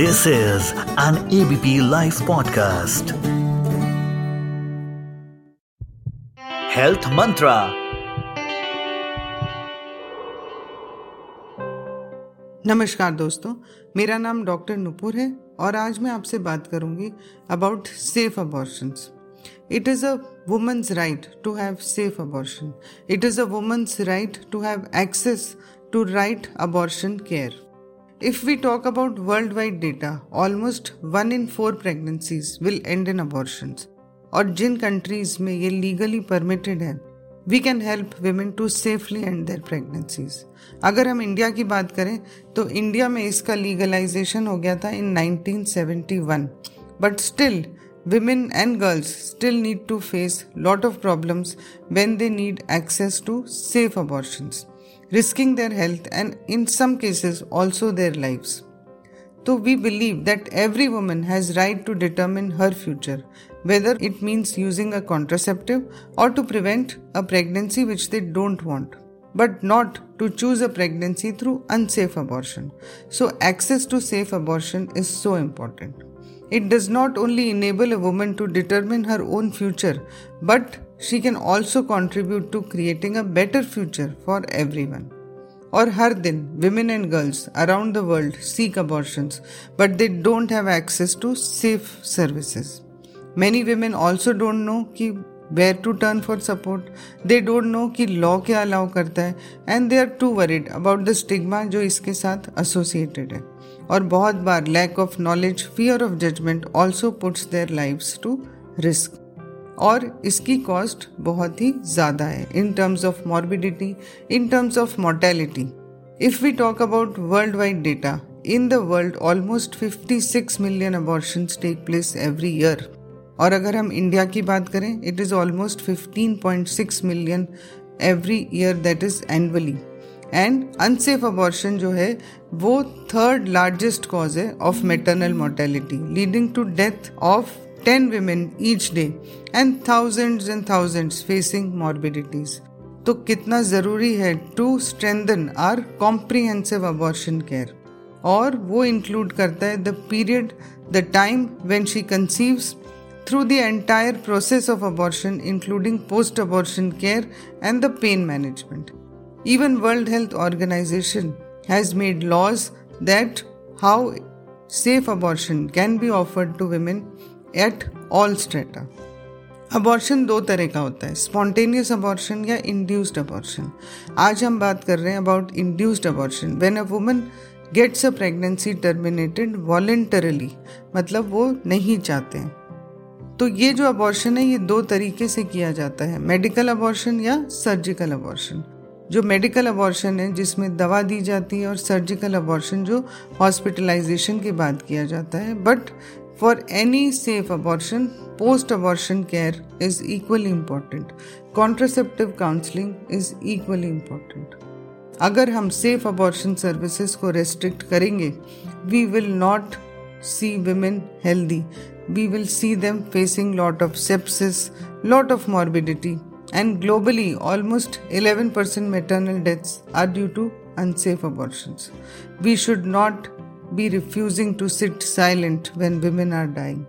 This is an ABP live podcast health mantra नमस्कार दोस्तों, मेरा नाम डॉक्टर नुपुर है और आज मैं आपसे बात करूँगी about safe abortion it is a women's right to have safe abortion it is a women's right to have access to right abortion care If we talk about worldwide data, almost one in four pregnancies will end in abortions. और जिन countries में ये legally permitted है we can help women to safely and their pregnancies अगर हम India की बात करें तो इंडिया में इसका लीगलाइजेशन हो गया था in 1971, but still women and girls still need to face lot of problems when they need access to safe abortions risking their health and, in some cases, also their lives. So, we believe that every woman has right to determine her future, whether it means using a contraceptive or to prevent a pregnancy which they don't want, but not to choose a pregnancy through unsafe abortion. So, access to safe abortion is so important. It does not only enable a woman to determine her own future, but she can also contribute to creating a better future for everyone. और हर दिन women and girls around the world seek abortions, but they don't have access to safe services. Many women also don't know कि where to turn for support. They don't know कि law क्या allow करता है and they are too worried about the stigma जो इसके साथ associated है. और बहुत बार lack of knowledge, fear of judgment also puts their lives to risk. और इसकी कॉस्ट बहुत ही ज़्यादा है in terms of morbidity in terms of mortality if we talk about world wide data in the world almost 56 million abortions take place every year और अगर हम India की बात करें it is almost 15.6 million every year that is annually and unsafe abortion जो है, वो third largest cause है of maternal mortality leading to death of 10 women each day and thousands and thousands facing morbidities. तो कितना ज़रूरी है to strengthen our comprehensive abortion care और वो इंक्लूड करता है the period the time when she conceives through the entire process of abortion, including post abortion care and the pain management. Even World Health Organization has made laws that how safe abortion can be offered to women at all strata abortion दो तरह का होता है spontaneous abortion या induced abortion आज हम बात कर रहे हैं about induced abortion when a woman gets a pregnancy terminated voluntarily मतलब वो नहीं चाहते हैं। तो ये जो अबॉर्शन है, ये दो तरीके से किया जाता है मेडिकल अबॉर्शन या सर्जिकल अबॉर्शन जो मेडिकल अबॉर्शन है, जिसमें दवा दी जाती है और सर्जिकल अबॉर्शन जो हॉस्पिटलाइजेशन के बाद किया जाता है but For any safe abortion, post abortion care is equally important. Contraceptive counseling is equally important. अगर हम सेफ अबॉर्शन सर्विसेज को रेस्ट्रिक्ट करेंगे we will not see women healthy. We will see them facing lot of sepsis, lot of morbidity, and globally almost 11% maternal deaths are due to unsafe abortions. We should not be refusing to sit silent when women are dying.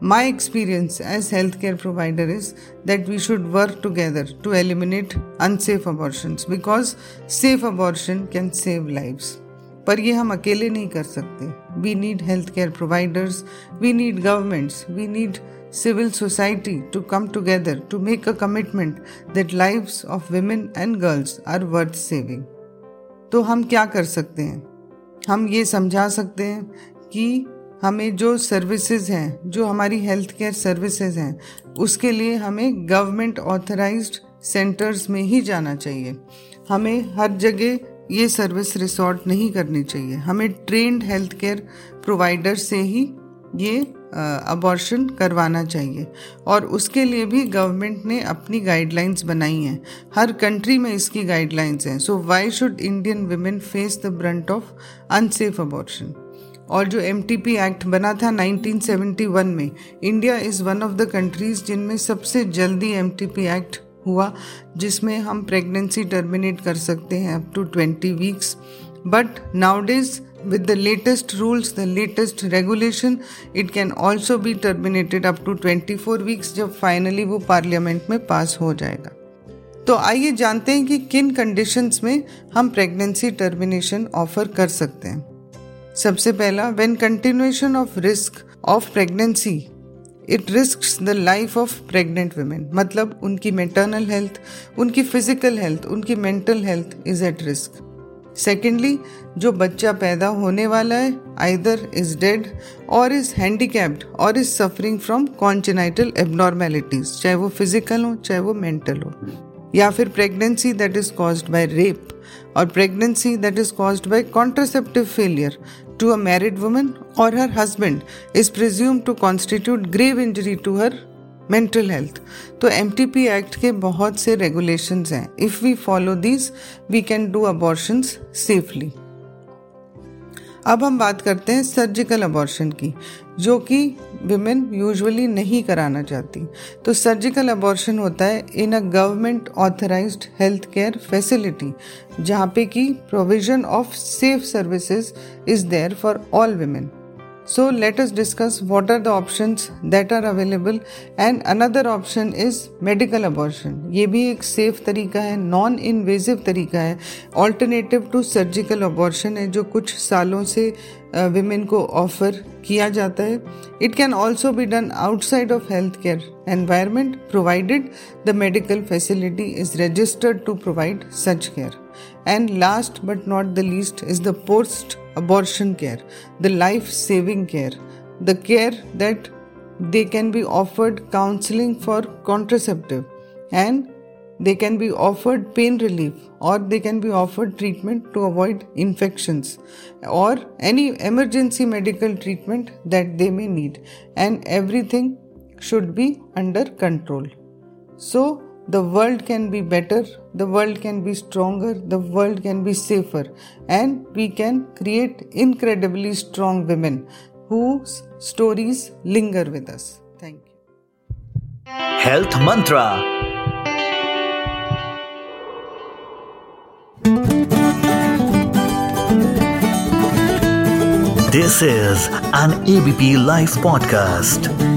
My experience as healthcare provider is that we should work together to eliminate unsafe abortions because safe abortion can save lives. पर ये हम अकेले नहीं कर सकते we need health care providers we need governments we need civil society to come together to make a commitment that lives of women and girls are worth saving. तो हम क्या कर सकते हैं हम ये समझा सकते हैं कि हमें जो सर्विसेज़ हैं, जो हमारी हेल्थ केयर सर्विसेज़ हैं, उसके लिए हमें गवर्नमेंट ऑथराइज्ड सेंटर्स में ही जाना चाहिए। हमें हर जगह ये सर्विस रिसोर्ट नहीं करनी चाहिए। हमें ट्रेंड हेल्थ केयर प्रोवाइडर से ही ये अबॉर्शन करवाना चाहिए। और उसके लिए भी गवर्नमेंट ने अपनी गाइडलाइंस बनाई हैं। हर कंट्री में इसकी गाइडलाइंस हैं। So why should Indian women face the brunt of unsafe abortion और जो एमटीपी एक्ट बना था 1971 में India is one of the countries जिनमें सबसे जल्दी एमटीपी एक्ट हुआ, जिसमें हम प्रेगनेंसी टर्मिनेट कर सकते हैं up to 20 weeks but nowadays with the latest rules, the latest regulation, it can also be terminated up to 24 weeks जब फाइनली वो पार्लियामेंट में पास हो जाएगा। तो आइए जानते हैं कि किन कंडीशंस में हम प्रेगनेंसी टर्मिनेशन ऑफ़र कर सकते हैं। सबसे पहला when continuation of risk of pregnancy it risk the life of pregnant women मतलब उनकी मेटर्नल हेल्थ उनकी फ़िज़िकल हेल्थ उनकी mental health is at risk secondly जो बच्चा पैदा होने वाला है आइदर इज़ डेड और इज़ हैंडीकैप्ड और is suffering from congenital abnormalities चाहे वो फ़िज़िकल हो, चाहे वो मेंटल हो। या फिर pregnancy that is caused by rape और pregnancy that is caused by contraceptive failure to a married woman और her husband is presume to constitute grave injury to her mental health तो MTP act के बहुत से regulations हैं. If we follow this we can do abortions safely अब हम बात करते हैं सर्जिकल अबॉर्शन की, जो कि विमेन यूजुअली नहीं कराना चाहती. तो सर्जिकल अबॉर्शन होता है in a government authorised health care facility जहाँ पे कि provision of safe services is there for all women So, let us discuss what are the options that are available and another option is medical abortion. ये भी एक safe तरीका है non invasive तरीका है ऑल्टरनेटिव टू सर्जिकल अबॉर्शन है, जो कुछ सालों से विमेन को ऑफ़र किया जाता है it can also be done outside of health care environment provided the medical facility is registered to provide such care And last but not the least is the post abortion care, the life saving care, the care that they can be offered counseling for contraceptive and they can be offered pain relief or they can be offered treatment to avoid infections or any emergency medical treatment that they may need and everything should be under control. So the world can be better, the world can be stronger, the world can be safer, and we can create incredibly strong women whose stories linger with us. Thank you. Health Mantra This is an ABP Life podcast.